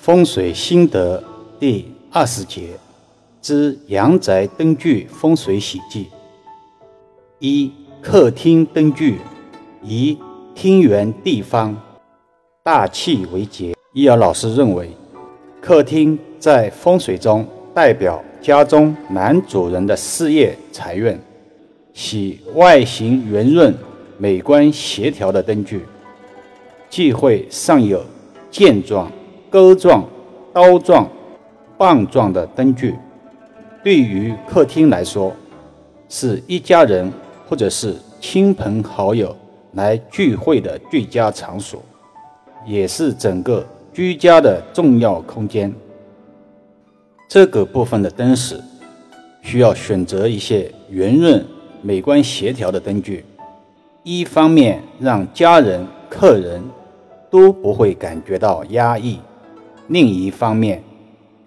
风水心得第二十节之阳宅灯具风水喜忌。一、客厅灯具以厅园地方大气为节。易遥老师认为，客厅在风水中代表家中男主人的事业财运，喜外形圆润、美观协调的灯具，忌讳上有剑状。钩状、刀状、棒状的灯具，对于客厅来说，是一家人或者是亲朋好友来聚会的最佳场所，也是整个居家的重要空间。这个部分的灯饰需要选择一些圆润、美观协调的灯具，一方面让家人、客人都不会感觉到压抑。另一方面，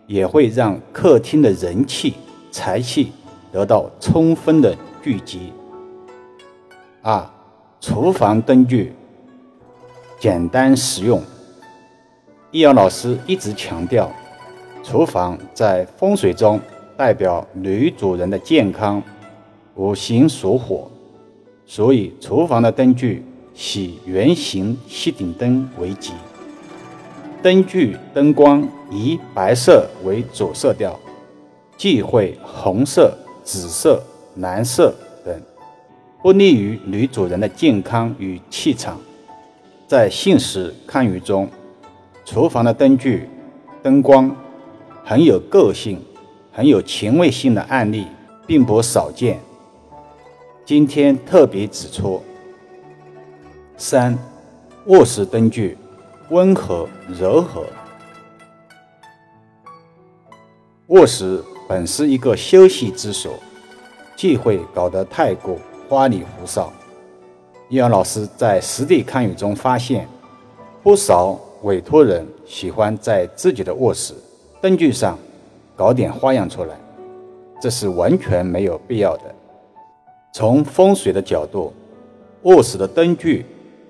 也会让客厅的人气、财气得到充分的聚集。二、厨房灯具简单实用。易遥老师一直强调，厨房在风水中代表女主人的健康，五行属火，所以厨房的灯具喜圆形吸顶灯为吉。灯具灯光以白色为主色调，忌讳红色、紫色、蓝色等，不利于女主人的健康与气场。在现实堪舆中，厨房的灯具灯光很有个性、很有前卫性的案例并不少见。今天特别指出：三、卧室灯具。温和柔和。卧室本是一个休息之所，忌讳搞得太过花里胡哨。易阳老师在实地看舆中发现，不少委托人喜欢在自己的卧室灯具上搞点花样出来，这是完全没有必要的。从风水的角度，卧室的灯具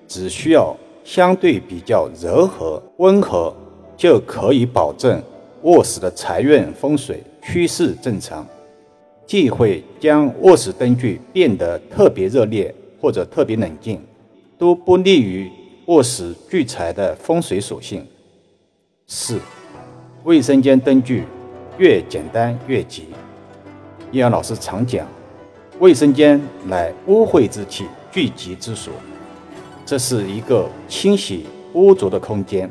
只需要。相对比较柔和温和，就可以保证卧室的财运风水趋势正常。忌讳将卧室灯具变得特别热烈或者特别冷静，都不利于卧室聚财的风水属性。四、卫生间灯具越简单越吉。易阳老师常讲，卫生间乃污秽之气聚集之所。这是一个清洗污浊的空间，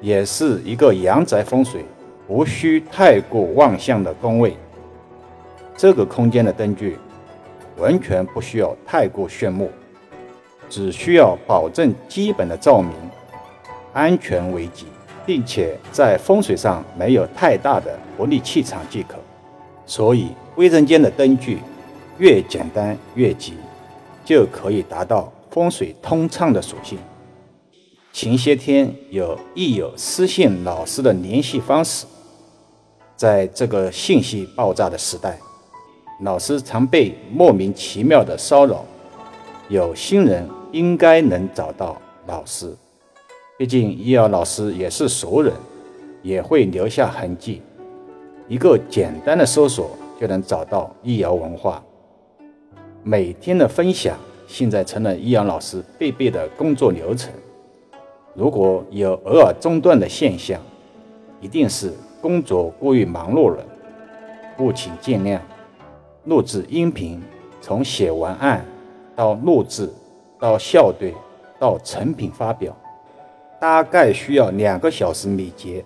也是一个阳宅风水无需太过旺相的宫位。这个空间的灯具完全不需要太过炫目，只需要保证基本的照明、安全为己，并且在风水上没有太大的不利气场即可。所以，卫生间的灯具越简单越吉，就可以达到。风水通畅的属性。前些天有亦有私信老师的联系方式，在这个信息爆炸的时代，老师常被莫名其妙的骚扰。有心人应该能找到老师，毕竟易遥老师也是熟人，也会留下痕迹。一个简单的搜索就能找到易遥文化，每天的分享。现在成了易阳老师必备的工作流程。如果有偶尔中断的现象，一定是工作过于忙碌了，不请见谅。录制音频从写文案到录制到校对到成品发表，大概需要两个小时每节，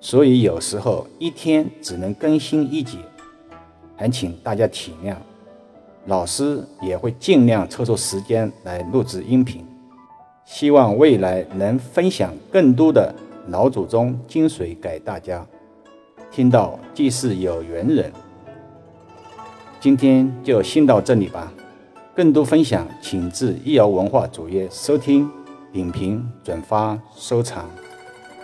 所以有时候一天只能更新一节，还请大家体谅。老师也会尽量抽出时间来录制音频，希望未来能分享更多的老祖宗精髓给大家。听到即是有缘人，今天就先到这里吧。更多分享，请至易瑶文化主页收听、点评、转发、收藏。